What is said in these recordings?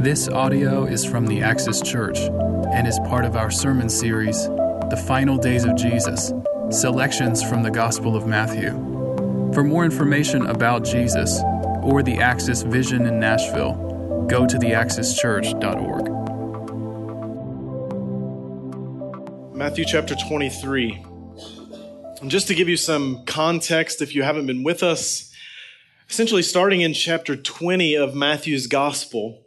This audio is from the Axis Church and is part of our sermon series, The Final Days of Jesus Selections from the Gospel of Matthew. For more information about Jesus or the Axis Vision in Nashville, go to theaxischurch.org. Matthew chapter 23. And just to give you some context, if you haven't been with us, essentially starting in chapter 20 of Matthew's gospel,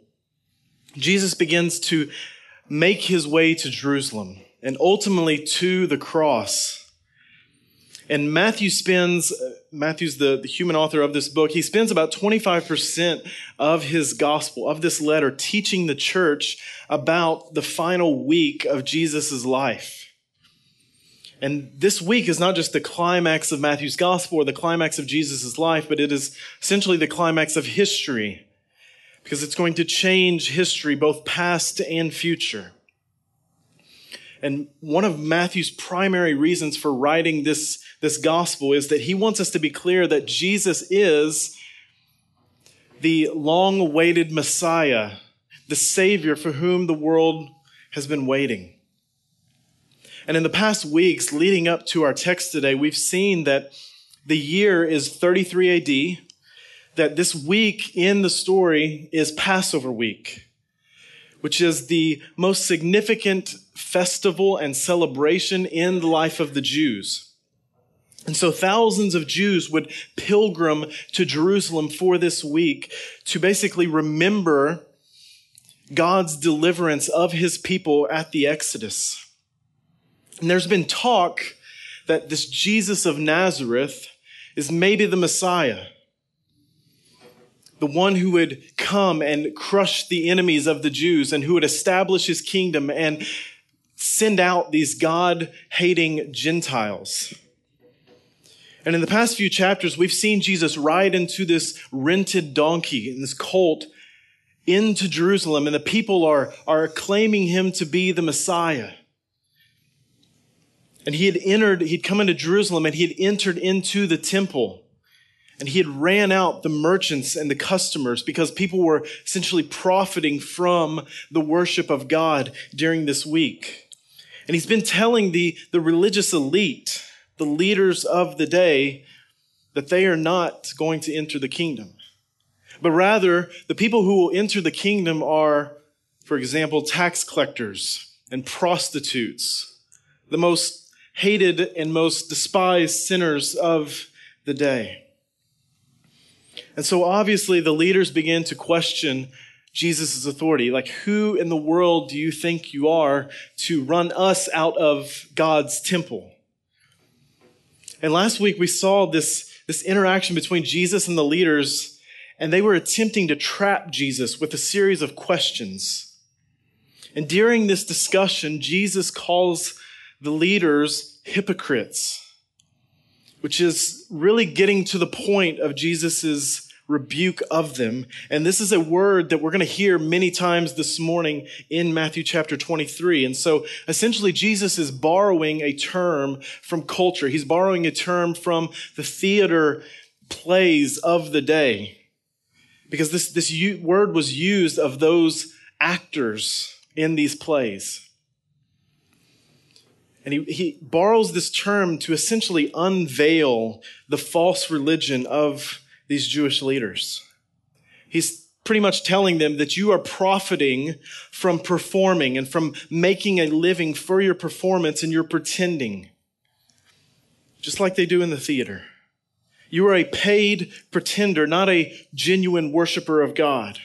Jesus begins to make his way to Jerusalem and ultimately to the cross. And Matthew spends, uh, Matthew's the, the human author of this book, he spends about 25% of his gospel, of this letter, teaching the church about the final week of Jesus' life. And this week is not just the climax of Matthew's gospel or the climax of Jesus' life, but it is essentially the climax of history because it's going to change history, both past and future. And one of Matthew's primary reasons for writing this, this gospel is that he wants us to be clear that Jesus is the long awaited Messiah, the Savior for whom the world has been waiting. And in the past weeks leading up to our text today, we've seen that the year is 33 AD, that this week in the story is Passover week, which is the most significant festival and celebration in the life of the Jews. And so thousands of Jews would pilgrim to Jerusalem for this week to basically remember God's deliverance of his people at the Exodus. And there's been talk that this Jesus of Nazareth is maybe the Messiah the one who would come and crush the enemies of the Jews and who would establish his kingdom and send out these God hating Gentiles. And in the past few chapters, we've seen Jesus ride into this rented donkey in this colt into Jerusalem, and the people are, are claiming him to be the Messiah. And he had entered, he'd come into Jerusalem and he had entered into the temple. And he had ran out the merchants and the customers because people were essentially profiting from the worship of God during this week. And he's been telling the, the religious elite, the leaders of the day, that they are not going to enter the kingdom. But rather, the people who will enter the kingdom are, for example, tax collectors and prostitutes, the most hated and most despised sinners of the day. And so obviously the leaders begin to question Jesus' authority. Like, who in the world do you think you are to run us out of God's temple? And last week we saw this, this interaction between Jesus and the leaders, and they were attempting to trap Jesus with a series of questions. And during this discussion, Jesus calls the leaders hypocrites which is really getting to the point of Jesus's rebuke of them. And this is a word that we're going to hear many times this morning in Matthew chapter 23. And so essentially Jesus is borrowing a term from culture. He's borrowing a term from the theater plays of the day. Because this, this word was used of those actors in these plays. And he, he borrows this term to essentially unveil the false religion of these Jewish leaders. He's pretty much telling them that you are profiting from performing and from making a living for your performance and you're pretending, just like they do in the theater. You are a paid pretender, not a genuine worshiper of God.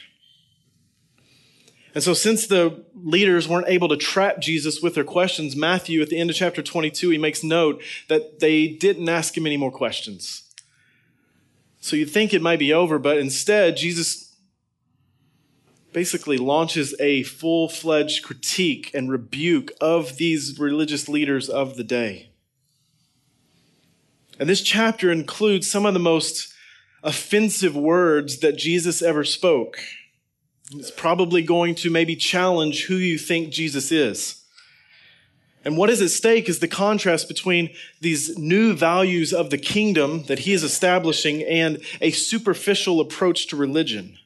And so, since the leaders weren't able to trap Jesus with their questions, Matthew, at the end of chapter 22, he makes note that they didn't ask him any more questions. So you'd think it might be over, but instead, Jesus basically launches a full fledged critique and rebuke of these religious leaders of the day. And this chapter includes some of the most offensive words that Jesus ever spoke. It's probably going to maybe challenge who you think Jesus is. And what is at stake is the contrast between these new values of the kingdom that he is establishing and a superficial approach to religion.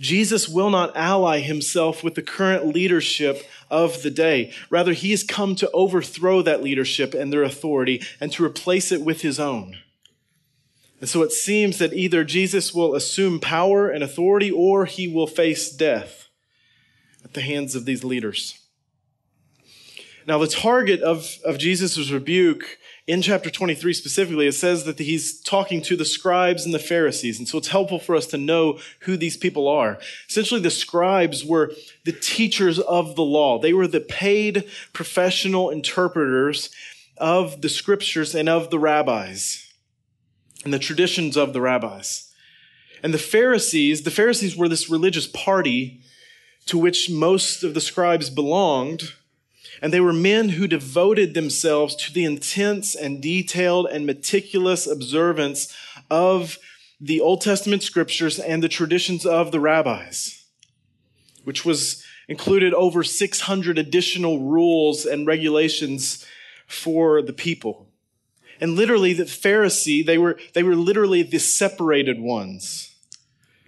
Jesus will not ally himself with the current leadership of the day. Rather, he has come to overthrow that leadership and their authority and to replace it with his own. And so it seems that either Jesus will assume power and authority or he will face death at the hands of these leaders. Now, the target of, of Jesus' rebuke in chapter 23 specifically, it says that he's talking to the scribes and the Pharisees. And so it's helpful for us to know who these people are. Essentially, the scribes were the teachers of the law. They were the paid professional interpreters of the scriptures and of the rabbis and the traditions of the rabbis. And the Pharisees, the Pharisees were this religious party to which most of the scribes belonged and they were men who devoted themselves to the intense and detailed and meticulous observance of the Old Testament scriptures and the traditions of the rabbis, which was included over 600 additional rules and regulations for the people. And literally, the Pharisee, they were, they were literally the separated ones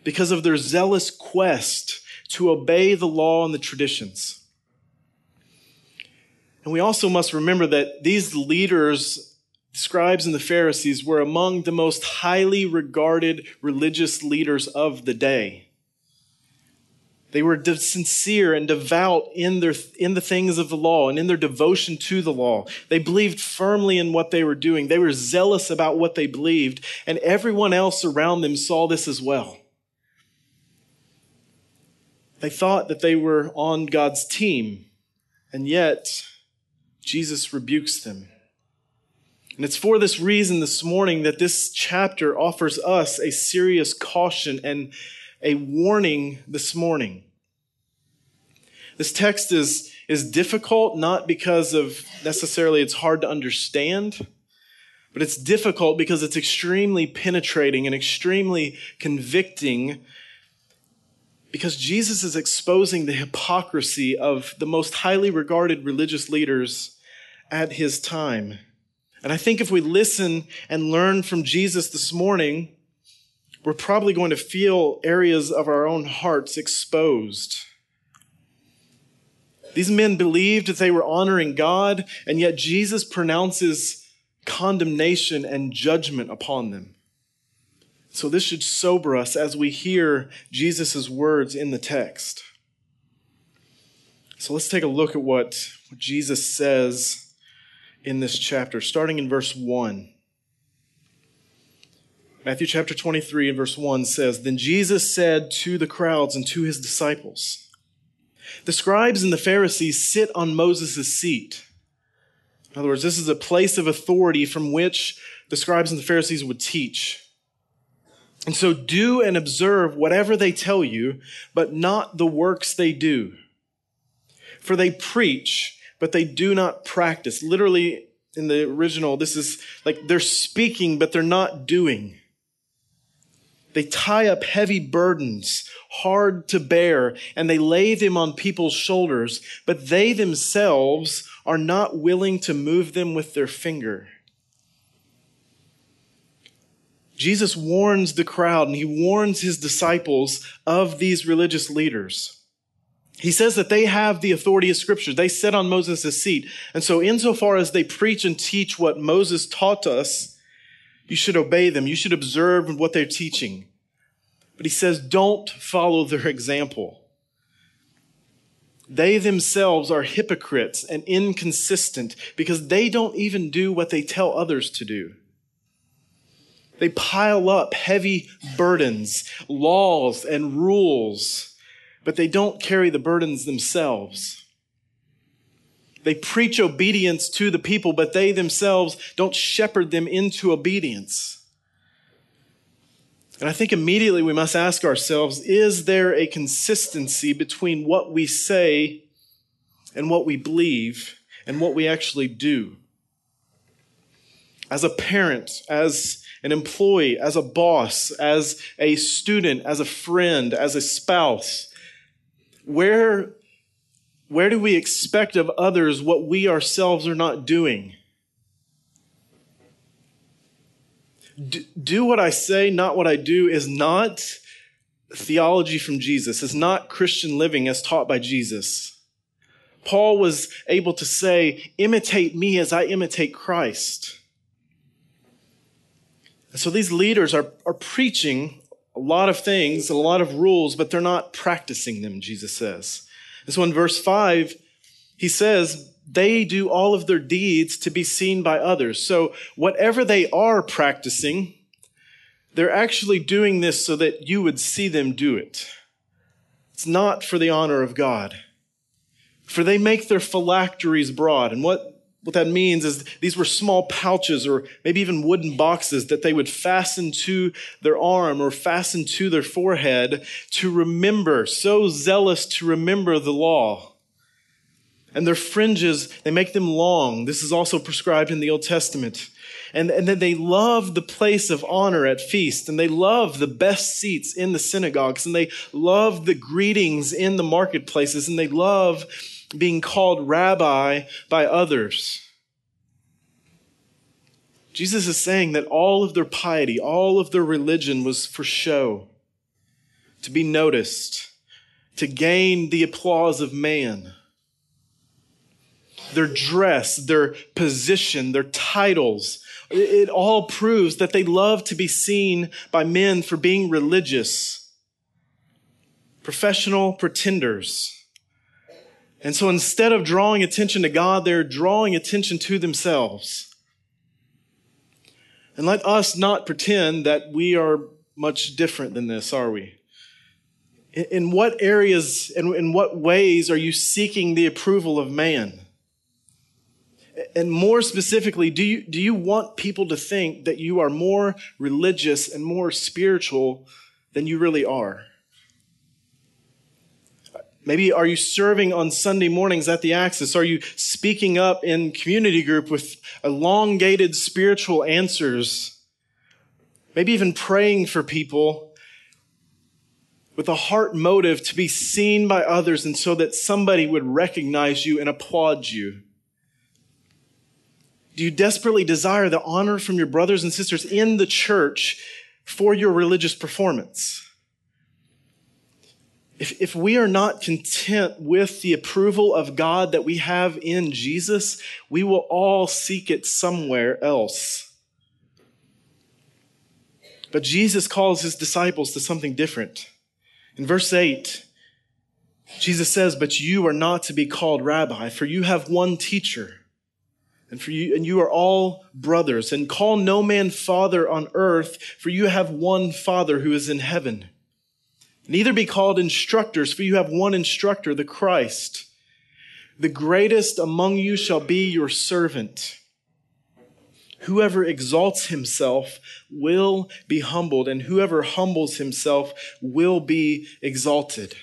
because of their zealous quest to obey the law and the traditions. And we also must remember that these leaders, scribes and the Pharisees, were among the most highly regarded religious leaders of the day. They were sincere and devout in, their, in the things of the law and in their devotion to the law. They believed firmly in what they were doing. They were zealous about what they believed, and everyone else around them saw this as well. They thought that they were on God's team, and yet Jesus rebukes them. And it's for this reason this morning that this chapter offers us a serious caution and a warning this morning. This text is, is difficult not because of necessarily it's hard to understand, but it's difficult because it's extremely penetrating and extremely convicting because Jesus is exposing the hypocrisy of the most highly regarded religious leaders at his time. And I think if we listen and learn from Jesus this morning, we're probably going to feel areas of our own hearts exposed. These men believed that they were honoring God, and yet Jesus pronounces condemnation and judgment upon them. So this should sober us as we hear Jesus' words in the text. So let's take a look at what, what Jesus says in this chapter, starting in verse 1. Matthew chapter 23 and verse 1 says, Then Jesus said to the crowds and to his disciples, The scribes and the Pharisees sit on Moses' seat. In other words, this is a place of authority from which the scribes and the Pharisees would teach. And so do and observe whatever they tell you, but not the works they do. For they preach, but they do not practice. Literally, in the original, this is like they're speaking, but they're not doing. They tie up heavy burdens, hard to bear, and they lay them on people's shoulders, but they themselves are not willing to move them with their finger. Jesus warns the crowd and he warns his disciples of these religious leaders. He says that they have the authority of scripture. They sit on Moses' seat. And so, insofar as they preach and teach what Moses taught us, you should obey them. You should observe what they're teaching. But he says, don't follow their example. They themselves are hypocrites and inconsistent because they don't even do what they tell others to do. They pile up heavy burdens, laws, and rules, but they don't carry the burdens themselves. They preach obedience to the people, but they themselves don't shepherd them into obedience. And I think immediately we must ask ourselves is there a consistency between what we say and what we believe and what we actually do? As a parent, as an employee, as a boss, as a student, as a friend, as a spouse? Where, where do we expect of others what we ourselves are not doing? Do, do what I say, not what I do, is not theology from Jesus, is not Christian living as taught by Jesus. Paul was able to say, imitate me as I imitate Christ. And so these leaders are, are preaching a lot of things, a lot of rules, but they're not practicing them, Jesus says. And so in verse 5, he says, they do all of their deeds to be seen by others. So whatever they are practicing, they're actually doing this so that you would see them do it. It's not for the honor of God. For they make their phylacteries broad. And what, what that means is these were small pouches or maybe even wooden boxes that they would fasten to their arm or fasten to their forehead to remember, so zealous to remember the law. And their fringes, they make them long. This is also prescribed in the Old Testament. And, and then they love the place of honor at feast, and they love the best seats in the synagogues, and they love the greetings in the marketplaces, and they love being called rabbi by others. Jesus is saying that all of their piety, all of their religion was for show, to be noticed, to gain the applause of man their dress, their position, their titles. It all proves that they love to be seen by men for being religious, professional pretenders. And so instead of drawing attention to God, they're drawing attention to themselves. And let us not pretend that we are much different than this, are we? In what areas and in what ways are you seeking the approval of man? And more specifically, do you, do you want people to think that you are more religious and more spiritual than you really are? Maybe are you serving on Sunday mornings at the Axis? Are you speaking up in community group with elongated spiritual answers? Maybe even praying for people with a heart motive to be seen by others and so that somebody would recognize you and applaud you. Do you desperately desire the honor from your brothers and sisters in the church for your religious performance? If, if we are not content with the approval of God that we have in Jesus, we will all seek it somewhere else. But Jesus calls his disciples to something different. In verse 8, Jesus says, But you are not to be called rabbi, for you have one teacher and for you, and you are all brothers, and call no man father on earth, for you have one father who is in heaven. Neither be called instructors, for you have one instructor, the Christ. The greatest among you shall be your servant. Whoever exalts himself will be humbled, and whoever humbles himself will be exalted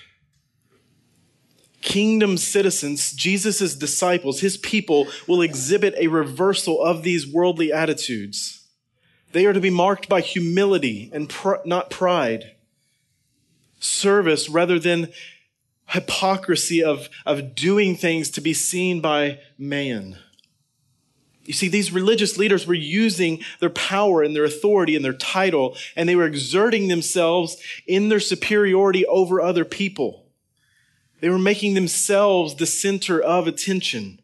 kingdom citizens, Jesus' disciples, his people, will exhibit a reversal of these worldly attitudes. They are to be marked by humility and pr- not pride, service rather than hypocrisy of, of doing things to be seen by man. You see, these religious leaders were using their power and their authority and their title, and they were exerting themselves in their superiority over other people. They were making themselves the center of attention.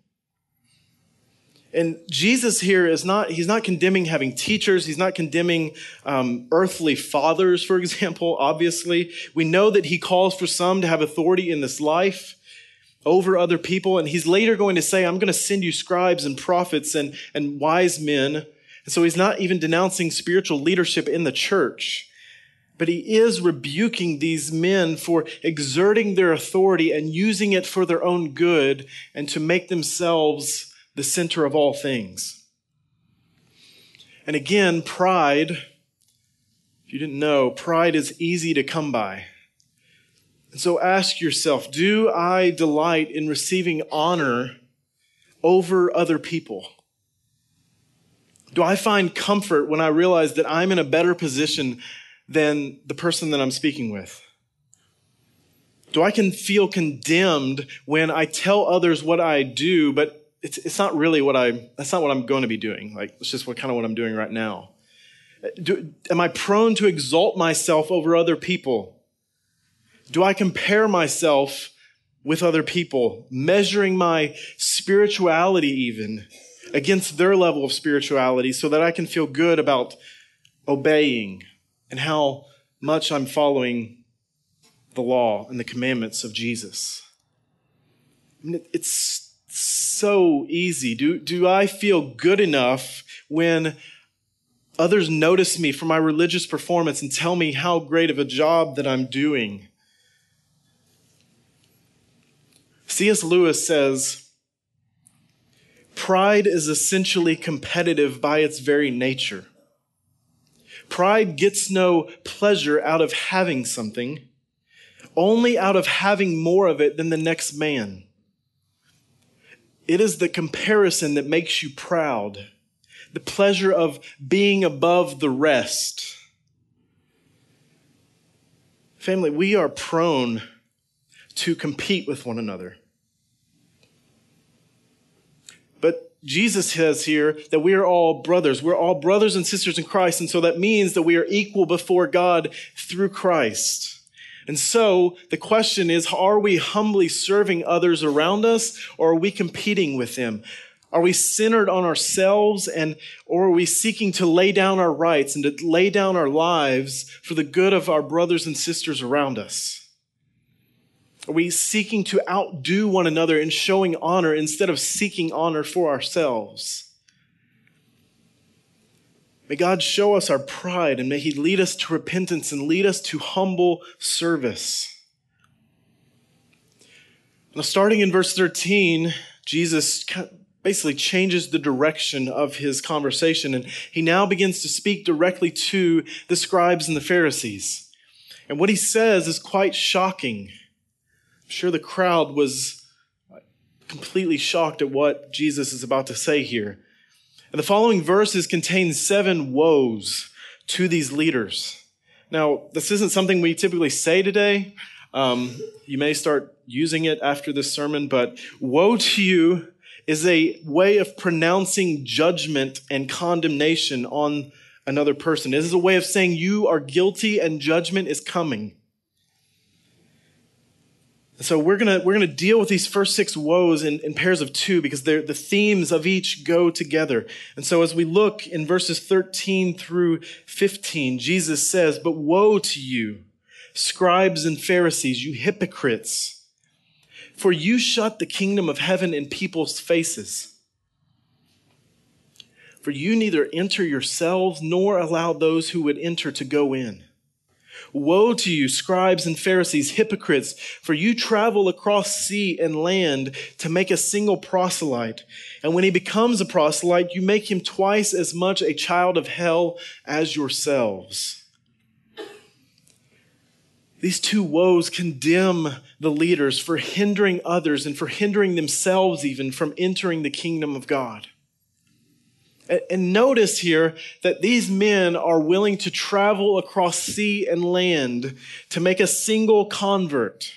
And Jesus here is not, he's not condemning having teachers. He's not condemning um, earthly fathers, for example, obviously. We know that he calls for some to have authority in this life over other people. And he's later going to say, I'm going to send you scribes and prophets and, and wise men. And so he's not even denouncing spiritual leadership in the church. But he is rebuking these men for exerting their authority and using it for their own good and to make themselves the center of all things. And again, pride, if you didn't know, pride is easy to come by. And so ask yourself do I delight in receiving honor over other people? Do I find comfort when I realize that I'm in a better position than the person that I'm speaking with? Do I can feel condemned when I tell others what I do, but it's, it's not really what I, that's not what I'm going to be doing. Like, it's just what kind of what I'm doing right now. Do, am I prone to exalt myself over other people? Do I compare myself with other people, measuring my spirituality even against their level of spirituality so that I can feel good about obeying and how much I'm following the law and the commandments of Jesus? I mean, it's so easy. Do, do I feel good enough when others notice me for my religious performance and tell me how great of a job that I'm doing? C.S. Lewis says, Pride is essentially competitive by its very nature. Pride gets no pleasure out of having something, only out of having more of it than the next man. It is the comparison that makes you proud, the pleasure of being above the rest. Family, we are prone to compete with one another. But Jesus says here that we are all brothers. We're all brothers and sisters in Christ. And so that means that we are equal before God through Christ. And so the question is, are we humbly serving others around us or are we competing with them? Are we centered on ourselves and, or are we seeking to lay down our rights and to lay down our lives for the good of our brothers and sisters around us? Are we seeking to outdo one another in showing honor instead of seeking honor for ourselves? May God show us our pride and may He lead us to repentance and lead us to humble service. Now, starting in verse 13, Jesus basically changes the direction of his conversation and he now begins to speak directly to the scribes and the Pharisees. And what he says is quite shocking. I'm sure the crowd was completely shocked at what Jesus is about to say here. And the following verses contain seven woes to these leaders. Now, this isn't something we typically say today. Um, you may start using it after this sermon, but woe to you is a way of pronouncing judgment and condemnation on another person. It is a way of saying you are guilty and judgment is coming. So we're gonna we're gonna deal with these first six woes in, in pairs of two because the themes of each go together. And so as we look in verses 13 through 15, Jesus says, But woe to you, scribes and Pharisees, you hypocrites, for you shut the kingdom of heaven in people's faces. For you neither enter yourselves nor allow those who would enter to go in. Woe to you, scribes and Pharisees, hypocrites, for you travel across sea and land to make a single proselyte. And when he becomes a proselyte, you make him twice as much a child of hell as yourselves. These two woes condemn the leaders for hindering others and for hindering themselves even from entering the kingdom of God. And notice here that these men are willing to travel across sea and land to make a single convert,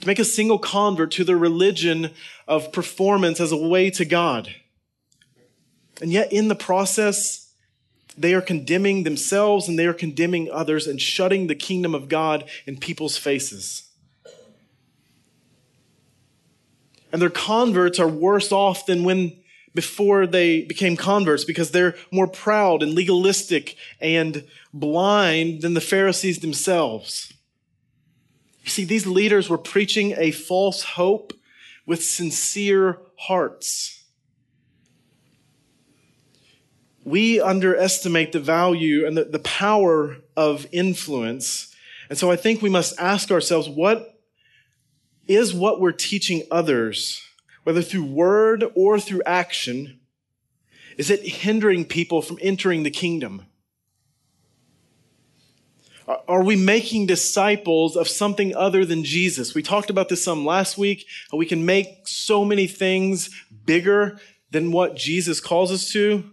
to make a single convert to the religion of performance as a way to God. And yet, in the process, they are condemning themselves and they are condemning others and shutting the kingdom of God in people's faces. And their converts are worse off than when before they became converts because they're more proud and legalistic and blind than the Pharisees themselves. You see, these leaders were preaching a false hope with sincere hearts. We underestimate the value and the, the power of influence. And so I think we must ask ourselves what is what we're teaching others whether through word or through action, is it hindering people from entering the kingdom? Are we making disciples of something other than Jesus? We talked about this some last week. We can make so many things bigger than what Jesus calls us to.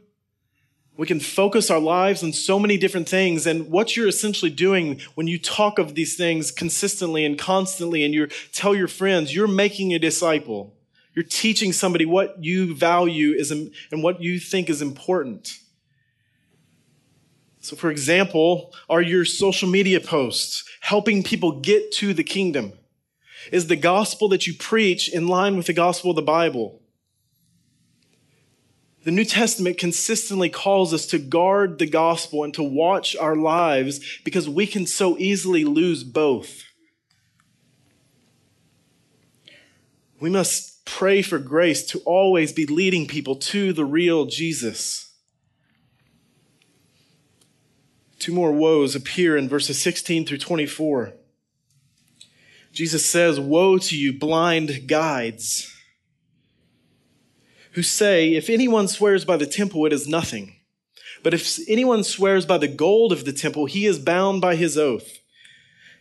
We can focus our lives on so many different things. And what you're essentially doing when you talk of these things consistently and constantly and you tell your friends, you're making a disciple. You're teaching somebody what you value is and what you think is important. So, for example, are your social media posts helping people get to the kingdom? Is the gospel that you preach in line with the gospel of the Bible? The New Testament consistently calls us to guard the gospel and to watch our lives because we can so easily lose both. We must pray for grace to always be leading people to the real Jesus. Two more woes appear in verses 16 through 24. Jesus says, Woe to you, blind guides, who say, If anyone swears by the temple, it is nothing. But if anyone swears by the gold of the temple, he is bound by his oath.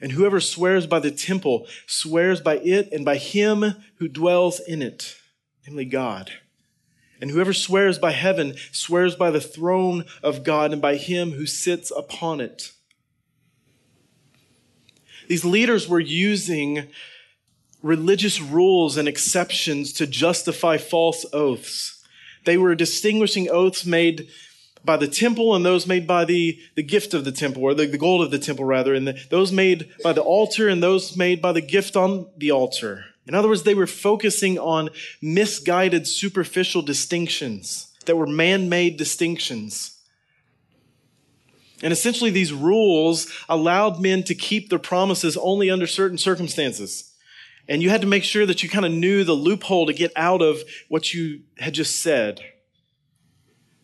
And whoever swears by the temple swears by it and by him who dwells in it, namely God. And whoever swears by heaven swears by the throne of God and by him who sits upon it. These leaders were using religious rules and exceptions to justify false oaths. They were distinguishing oaths made by the temple and those made by the, the gift of the temple, or the, the gold of the temple, rather, and the, those made by the altar and those made by the gift on the altar. In other words, they were focusing on misguided, superficial distinctions that were man made distinctions. And essentially, these rules allowed men to keep their promises only under certain circumstances. And you had to make sure that you kind of knew the loophole to get out of what you had just said.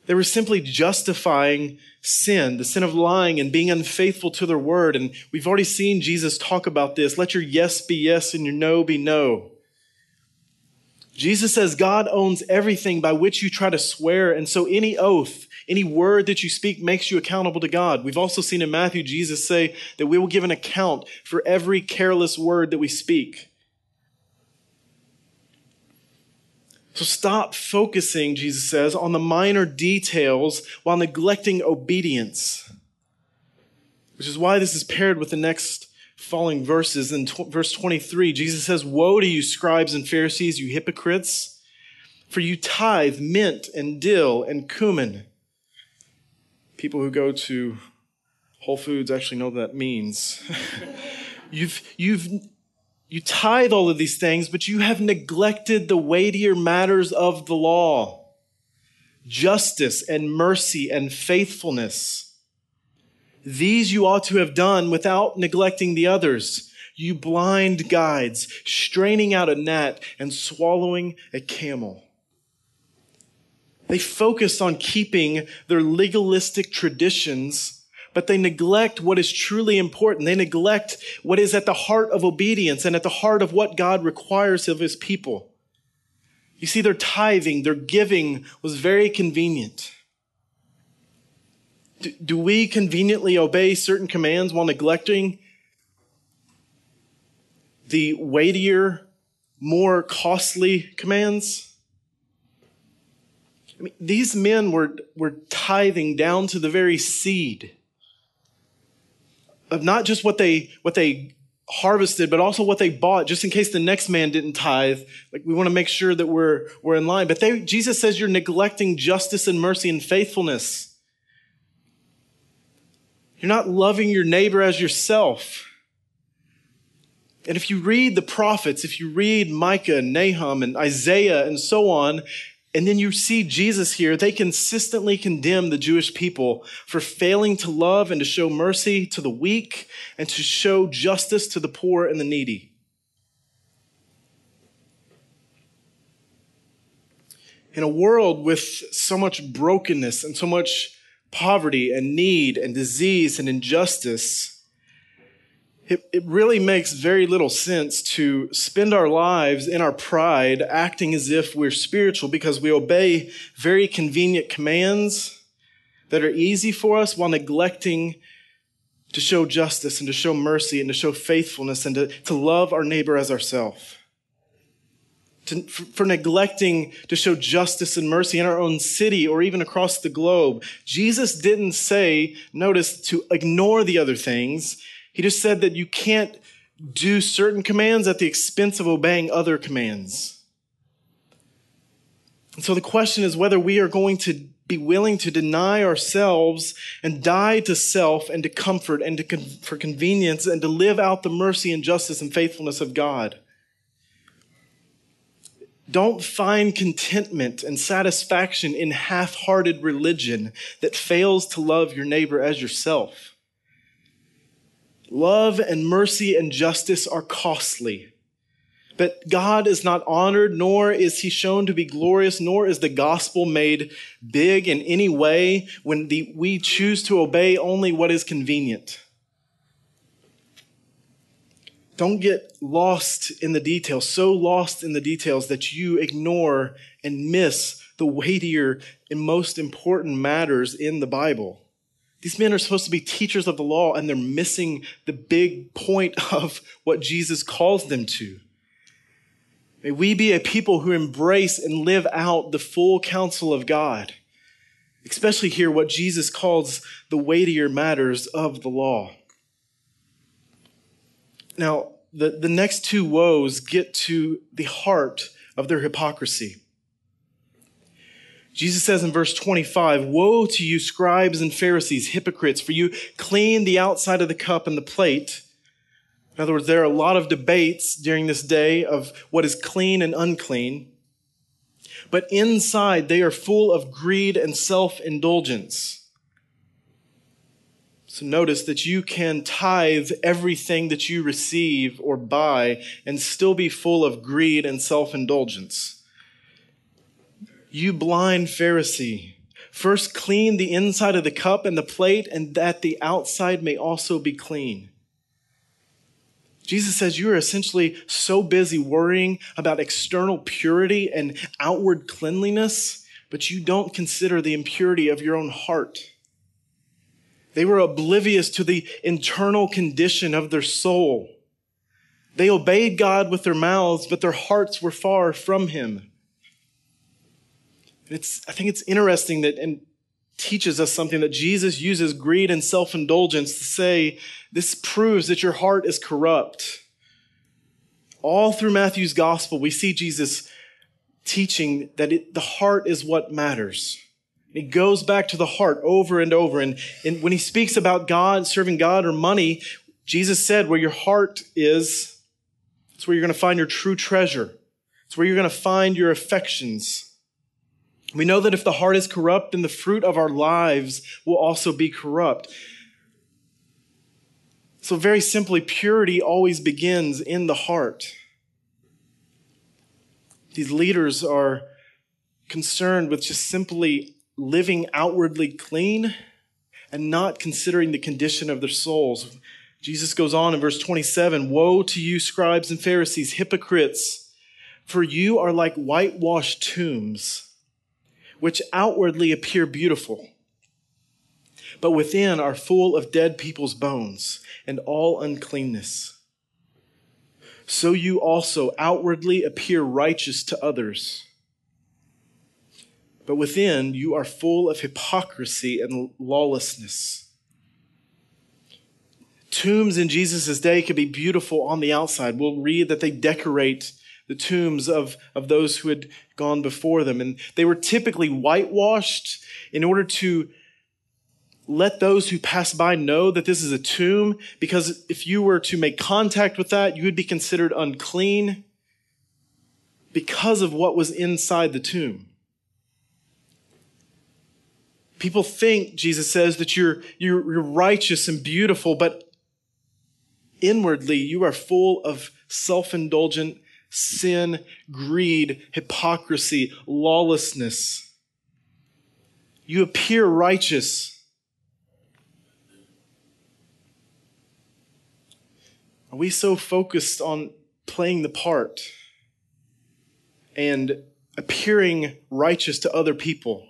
They were simply justifying sin, the sin of lying and being unfaithful to their word. And we've already seen Jesus talk about this. Let your yes be yes and your no be no. Jesus says God owns everything by which you try to swear. And so any oath, any word that you speak makes you accountable to God. We've also seen in Matthew Jesus say that we will give an account for every careless word that we speak. So stop focusing, Jesus says, on the minor details while neglecting obedience. Which is why this is paired with the next following verses. In tw- verse 23, Jesus says, Woe to you, scribes and Pharisees, you hypocrites, for you tithe mint and dill and cumin. People who go to Whole Foods actually know what that means. you've, you've you tithe all of these things, but you have neglected the weightier matters of the law justice and mercy and faithfulness. These you ought to have done without neglecting the others. You blind guides, straining out a gnat and swallowing a camel. They focus on keeping their legalistic traditions but they neglect what is truly important. They neglect what is at the heart of obedience and at the heart of what God requires of his people. You see, their tithing, their giving was very convenient. Do, do we conveniently obey certain commands while neglecting the weightier, more costly commands? I mean, these men were, were tithing down to the very seed of not just what they what they harvested, but also what they bought, just in case the next man didn't tithe. Like we want to make sure that we're we're in line. But they, Jesus says you're neglecting justice and mercy and faithfulness. You're not loving your neighbor as yourself. And if you read the prophets, if you read Micah and Nahum and Isaiah and so on, and then you see Jesus here, they consistently condemn the Jewish people for failing to love and to show mercy to the weak and to show justice to the poor and the needy. In a world with so much brokenness and so much poverty and need and disease and injustice, it, it really makes very little sense to spend our lives in our pride acting as if we're spiritual because we obey very convenient commands that are easy for us while neglecting to show justice and to show mercy and to show faithfulness and to, to love our neighbor as ourselves. For, for neglecting to show justice and mercy in our own city or even across the globe. Jesus didn't say, notice, to ignore the other things. He just said that you can't do certain commands at the expense of obeying other commands. And so the question is whether we are going to be willing to deny ourselves and die to self and to comfort and to con- for convenience and to live out the mercy and justice and faithfulness of God. Don't find contentment and satisfaction in half hearted religion that fails to love your neighbor as yourself. Love and mercy and justice are costly. But God is not honored, nor is he shown to be glorious, nor is the gospel made big in any way when the, we choose to obey only what is convenient. Don't get lost in the details, so lost in the details that you ignore and miss the weightier and most important matters in the Bible. These men are supposed to be teachers of the law, and they're missing the big point of what Jesus calls them to. May we be a people who embrace and live out the full counsel of God, especially here what Jesus calls the weightier matters of the law. Now, the, the next two woes get to the heart of their hypocrisy. Jesus says in verse 25, Woe to you, scribes and Pharisees, hypocrites, for you clean the outside of the cup and the plate in other words, there are a lot of debates during this day of what is clean and unclean. But inside, they are full of greed and self indulgence. So notice that you can tithe everything that you receive or buy and still be full of greed and self indulgence. You blind Pharisee, first clean the inside of the cup and the plate, and that the outside may also be clean. Jesus says you are essentially so busy worrying about external purity and outward cleanliness, but you don't consider the impurity of your own heart. They were oblivious to the internal condition of their soul. They obeyed God with their mouths, but their hearts were far from Him. It's, I think it's interesting that, and teaches us something that Jesus uses greed and self indulgence to say, this proves that your heart is corrupt. All through Matthew's gospel, we see Jesus teaching that it, the heart is what matters. He goes back to the heart over and over. And, and when he speaks about God, serving God or money, Jesus said, where your heart is, it's where you're going to find your true treasure. It's where you're going to find your affections. We know that if the heart is corrupt, then the fruit of our lives will also be corrupt. So, very simply, purity always begins in the heart. These leaders are concerned with just simply living outwardly clean and not considering the condition of their souls. Jesus goes on in verse 27 Woe to you, scribes and Pharisees, hypocrites, for you are like whitewashed tombs which outwardly appear beautiful, but within are full of dead people's bones and all uncleanness. So you also outwardly appear righteous to others, but within you are full of hypocrisy and lawlessness. Tombs in Jesus' day could be beautiful on the outside. We'll read that they decorate the tombs of, of those who had gone before them. And they were typically whitewashed in order to let those who pass by know that this is a tomb, because if you were to make contact with that, you would be considered unclean because of what was inside the tomb. People think, Jesus says, that you're, you're, you're righteous and beautiful, but inwardly you are full of self indulgent sin, greed, hypocrisy, lawlessness. You appear righteous. Are we so focused on playing the part and appearing righteous to other people?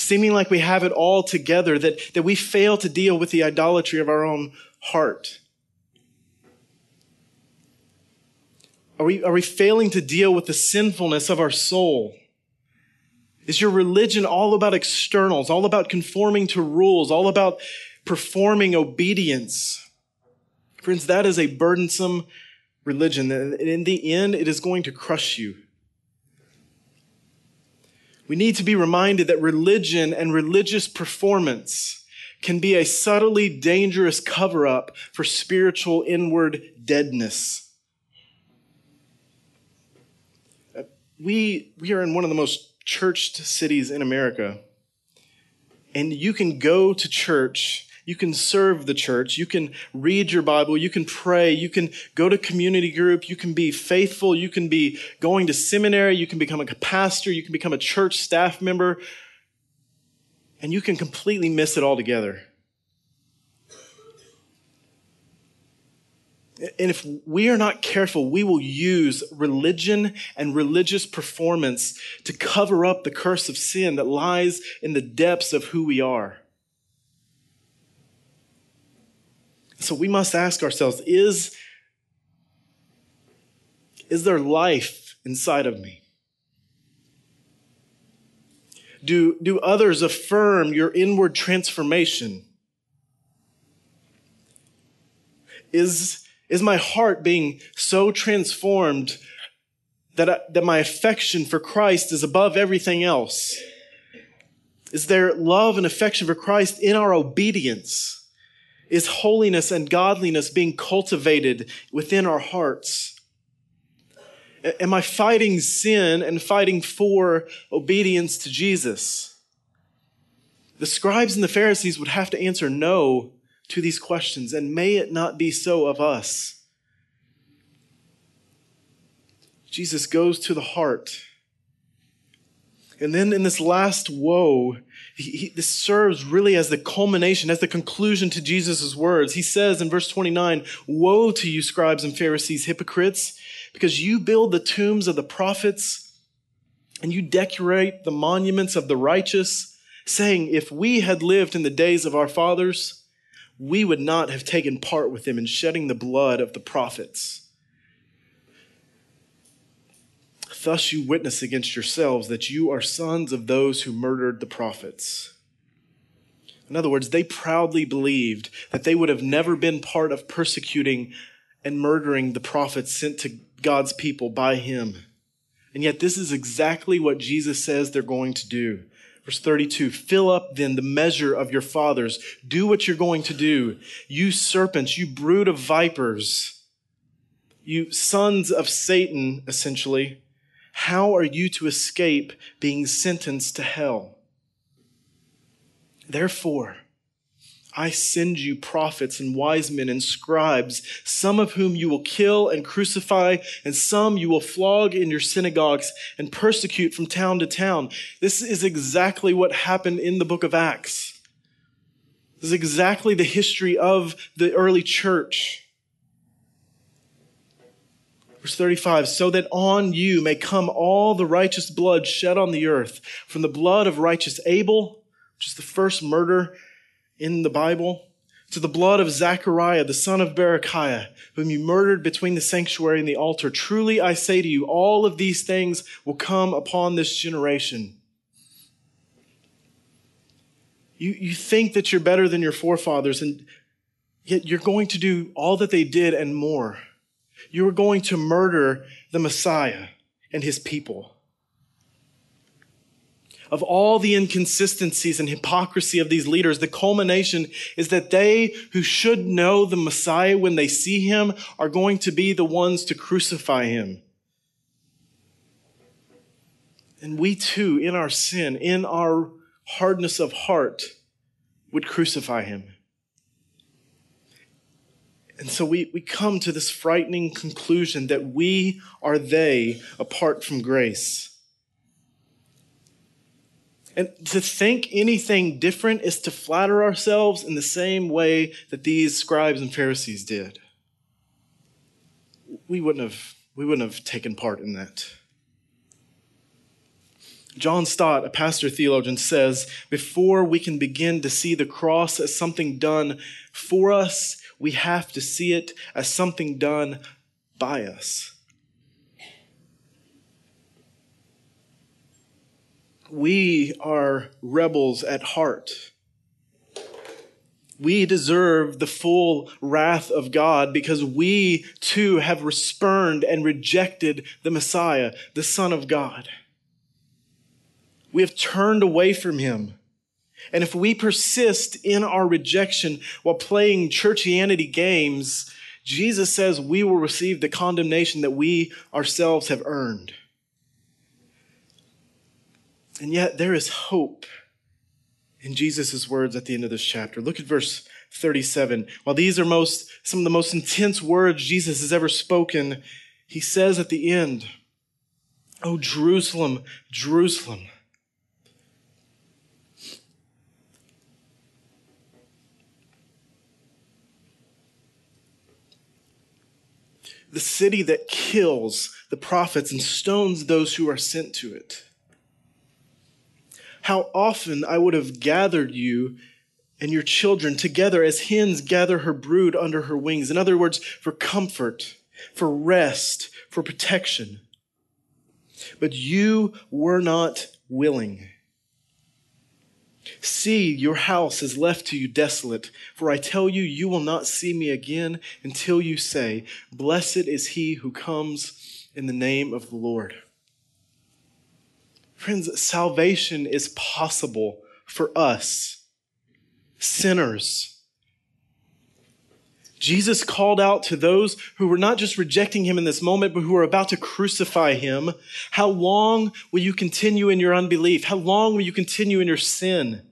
seeming like we have it all together, that, that we fail to deal with the idolatry of our own heart? Are we, are we failing to deal with the sinfulness of our soul? Is your religion all about externals, all about conforming to rules, all about performing obedience? Friends, that is a burdensome religion. And in the end, it is going to crush you. We need to be reminded that religion and religious performance can be a subtly dangerous cover up for spiritual inward deadness. We, we are in one of the most churched cities in America. And you can go to church, you can serve the church, you can read your Bible, you can pray, you can go to community group, you can be faithful, you can be going to seminary, you can become a pastor, you can become a church staff member, and you can completely miss it altogether. And if we are not careful, we will use religion and religious performance to cover up the curse of sin that lies in the depths of who we are. So we must ask ourselves is, is there life inside of me? Do, do others affirm your inward transformation? Is, is my heart being so transformed that, I, that my affection for Christ is above everything else? Is there love and affection for Christ in our obedience? Is holiness and godliness being cultivated within our hearts? Am I fighting sin and fighting for obedience to Jesus? The scribes and the Pharisees would have to answer no to these questions, and may it not be so of us. Jesus goes to the heart. And then in this last woe, he, he, this serves really as the culmination, as the conclusion to Jesus' words. He says in verse 29, Woe to you, scribes and Pharisees, hypocrites, because you build the tombs of the prophets and you decorate the monuments of the righteous, saying, If we had lived in the days of our fathers, we would not have taken part with them in shedding the blood of the prophets. Thus you witness against yourselves that you are sons of those who murdered the prophets. In other words, they proudly believed that they would have never been part of persecuting and murdering the prophets sent to God's people by him. And yet, this is exactly what Jesus says they're going to do. Verse 32 Fill up then the measure of your fathers. Do what you're going to do. You serpents, you brood of vipers, you sons of Satan, essentially. How are you to escape being sentenced to hell? Therefore, I send you prophets and wise men and scribes, some of whom you will kill and crucify, and some you will flog in your synagogues and persecute from town to town. This is exactly what happened in the book of Acts. This is exactly the history of the early church. Verse 35, so that on you may come all the righteous blood shed on the earth, from the blood of righteous Abel, which is the first murder in the Bible to the blood of Zechariah, the son of Berechiah, whom you murdered between the sanctuary and the altar. Truly I say to you, all of these things will come upon this generation. You, you think that you're better than your forefathers, and yet you're going to do all that they did and more. You are going to murder the Messiah and his people of all the inconsistencies and hypocrisy of these leaders, the culmination is that they who should know the Messiah when they see him are going to be the ones to crucify him. And we too, in our sin, in our hardness of heart, would crucify him. And so we, we come to this frightening conclusion that we are they apart from grace. And to think anything different is to flatter ourselves in the same way that these scribes and Pharisees did. We wouldn't have, we wouldn't have taken part in that. John Stott, a pastor theologian, says before we can begin to see the cross as something done for us, we have to see it as something done by us. We are rebels at heart. We deserve the full wrath of God because we too have spurned and rejected the Messiah, the Son of God. We have turned away from him. And if we persist in our rejection while playing churchianity games, Jesus says we will receive the condemnation that we ourselves have earned. And yet there is hope in Jesus' words at the end of this chapter. Look at verse 37. While these are most, some of the most intense words Jesus has ever spoken, he says at the end, Oh, Jerusalem, Jerusalem. the city that kills the prophets and stones those who are sent to it. How often I would have gathered you and your children together as hens gather her brood under her wings. In other words, for comfort, for rest, for protection. But you were not willing. See, your house is left to you desolate. For I tell you, you will not see me again until you say, Blessed is he who comes in the name of the Lord. Friends, salvation is possible for us, sinners. Jesus called out to those who were not just rejecting him in this moment, but who were about to crucify him. How long will you continue in your unbelief? How long will you continue in your sin?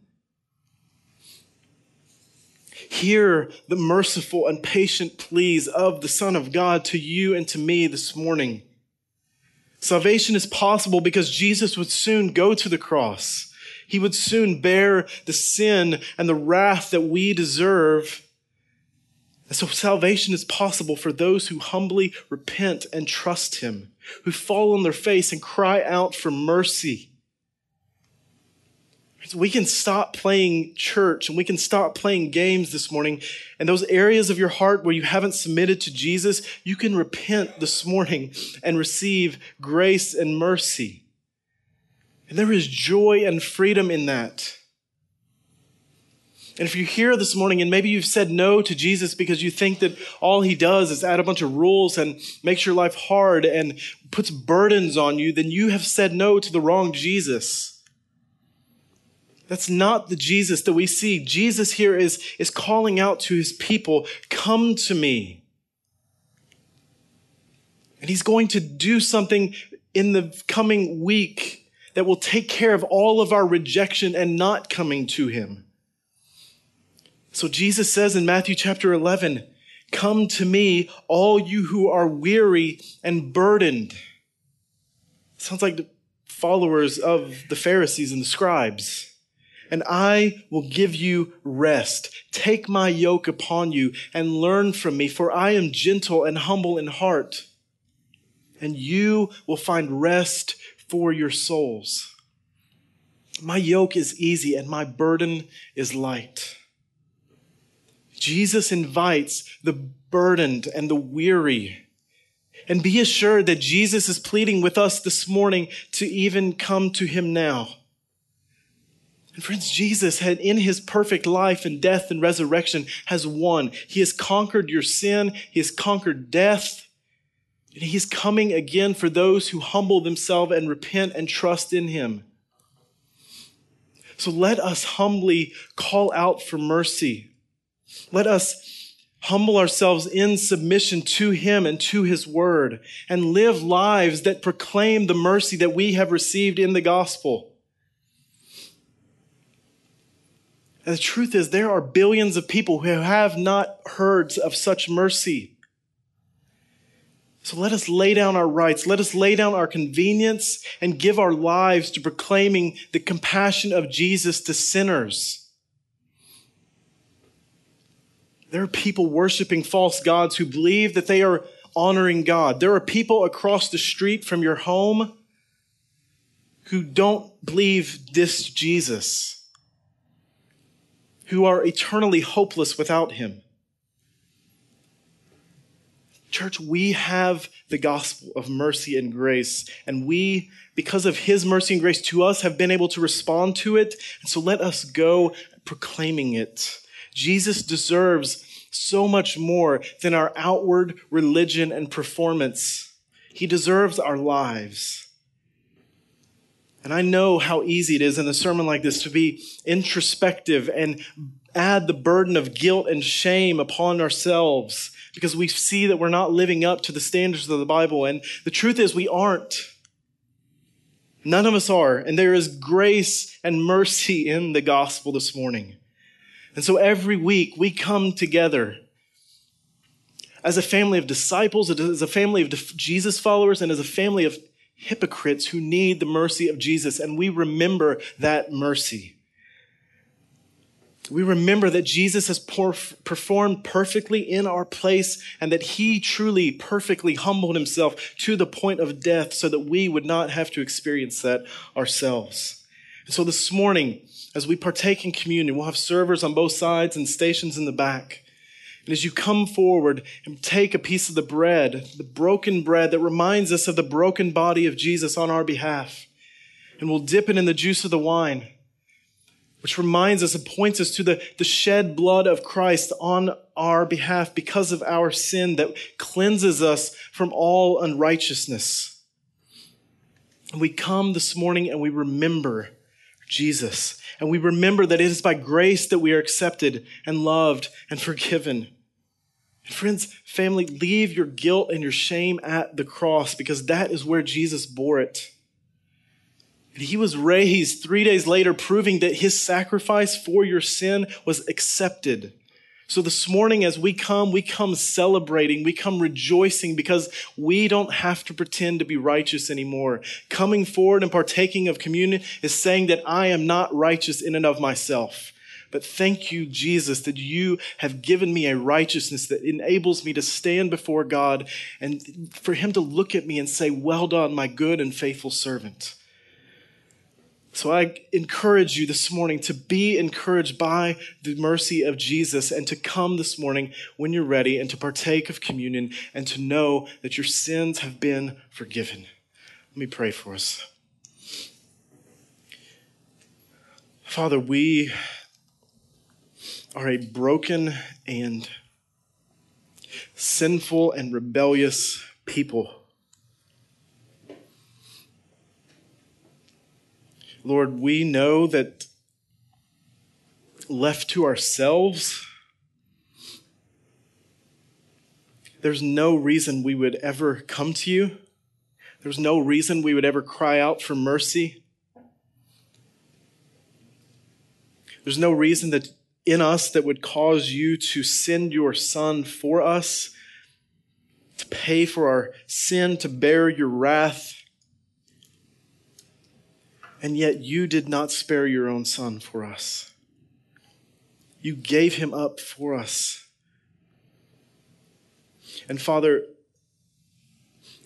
Hear the merciful and patient pleas of the Son of God to you and to me this morning. Salvation is possible because Jesus would soon go to the cross. He would soon bear the sin and the wrath that we deserve. And so salvation is possible for those who humbly repent and trust Him, who fall on their face and cry out for mercy. We can stop playing church and we can stop playing games this morning. And those areas of your heart where you haven't submitted to Jesus, you can repent this morning and receive grace and mercy. And there is joy and freedom in that. And if you're here this morning and maybe you've said no to Jesus because you think that all he does is add a bunch of rules and makes your life hard and puts burdens on you, then you have said no to the wrong Jesus. That's not the Jesus that we see. Jesus here is, is calling out to his people, come to me. And he's going to do something in the coming week that will take care of all of our rejection and not coming to him. So Jesus says in Matthew chapter 11, come to me, all you who are weary and burdened. Sounds like the followers of the Pharisees and the scribes and I will give you rest. Take my yoke upon you and learn from me, for I am gentle and humble in heart, and you will find rest for your souls. My yoke is easy and my burden is light. Jesus invites the burdened and the weary. And be assured that Jesus is pleading with us this morning to even come to him now. And friends, Jesus had in his perfect life and death and resurrection has won. He has conquered your sin. He has conquered death. And he's coming again for those who humble themselves and repent and trust in him. So let us humbly call out for mercy. Let us humble ourselves in submission to him and to his word and live lives that proclaim the mercy that we have received in the gospel. And the truth is, there are billions of people who have not heard of such mercy. So let us lay down our rights. Let us lay down our convenience and give our lives to proclaiming the compassion of Jesus to sinners. There are people worshiping false gods who believe that they are honoring God. There are people across the street from your home who don't believe this Jesus, who are eternally hopeless without him. Church, we have the gospel of mercy and grace, and we, because of his mercy and grace to us, have been able to respond to it. And so let us go proclaiming it. Jesus deserves so much more than our outward religion and performance. He deserves our lives. And I know how easy it is in a sermon like this to be introspective and add the burden of guilt and shame upon ourselves because we see that we're not living up to the standards of the Bible. And the truth is, we aren't. None of us are. And there is grace and mercy in the gospel this morning. And so every week we come together as a family of disciples, as a family of Jesus followers, and as a family of hypocrites who need the mercy of Jesus. And we remember that mercy we remember that Jesus has performed perfectly in our place and that he truly perfectly humbled himself to the point of death so that we would not have to experience that ourselves. And so this morning, as we partake in communion, we'll have servers on both sides and stations in the back. And as you come forward and take a piece of the bread, the broken bread that reminds us of the broken body of Jesus on our behalf, and we'll dip it in the juice of the wine which reminds us and points us to the, the shed blood of Christ on our behalf because of our sin that cleanses us from all unrighteousness. And we come this morning and we remember Jesus. And we remember that it is by grace that we are accepted and loved and forgiven. And friends, family, leave your guilt and your shame at the cross because that is where Jesus bore it. And he was raised three days later, proving that his sacrifice for your sin was accepted. So this morning, as we come, we come celebrating, we come rejoicing because we don't have to pretend to be righteous anymore. Coming forward and partaking of communion is saying that I am not righteous in and of myself. But thank you, Jesus, that you have given me a righteousness that enables me to stand before God and for him to look at me and say, Well done, my good and faithful servant. So I encourage you this morning to be encouraged by the mercy of Jesus and to come this morning when you're ready and to partake of communion and to know that your sins have been forgiven. Let me pray for us. Father, we are a broken and sinful and rebellious people. Lord, we know that left to ourselves, there's no reason we would ever come to you. There's no reason we would ever cry out for mercy. There's no reason that in us that would cause you to send your son for us, to pay for our sin, to bear your wrath and yet you did not spare your own son for us. You gave him up for us. And Father,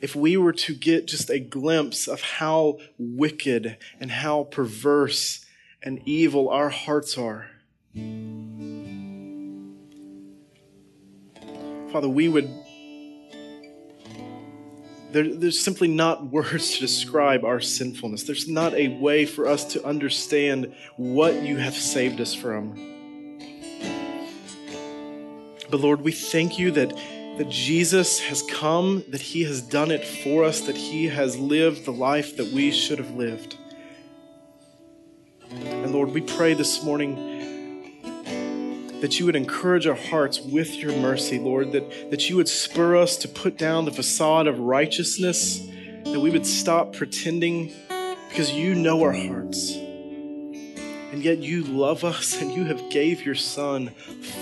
if we were to get just a glimpse of how wicked and how perverse and evil our hearts are, Father, we would there, there's simply not words to describe our sinfulness. There's not a way for us to understand what you have saved us from. But Lord, we thank you that, that Jesus has come, that he has done it for us, that he has lived the life that we should have lived. And Lord, we pray this morning that you would encourage our hearts with your mercy, Lord, that, that you would spur us to put down the facade of righteousness, that we would stop pretending because you know our hearts. And yet you love us and you have gave your son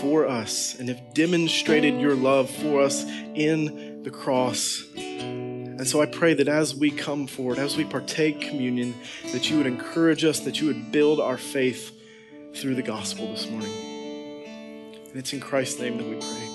for us and have demonstrated your love for us in the cross. And so I pray that as we come forward, as we partake communion, that you would encourage us, that you would build our faith through the gospel this morning. And it's in Christ's name that we pray.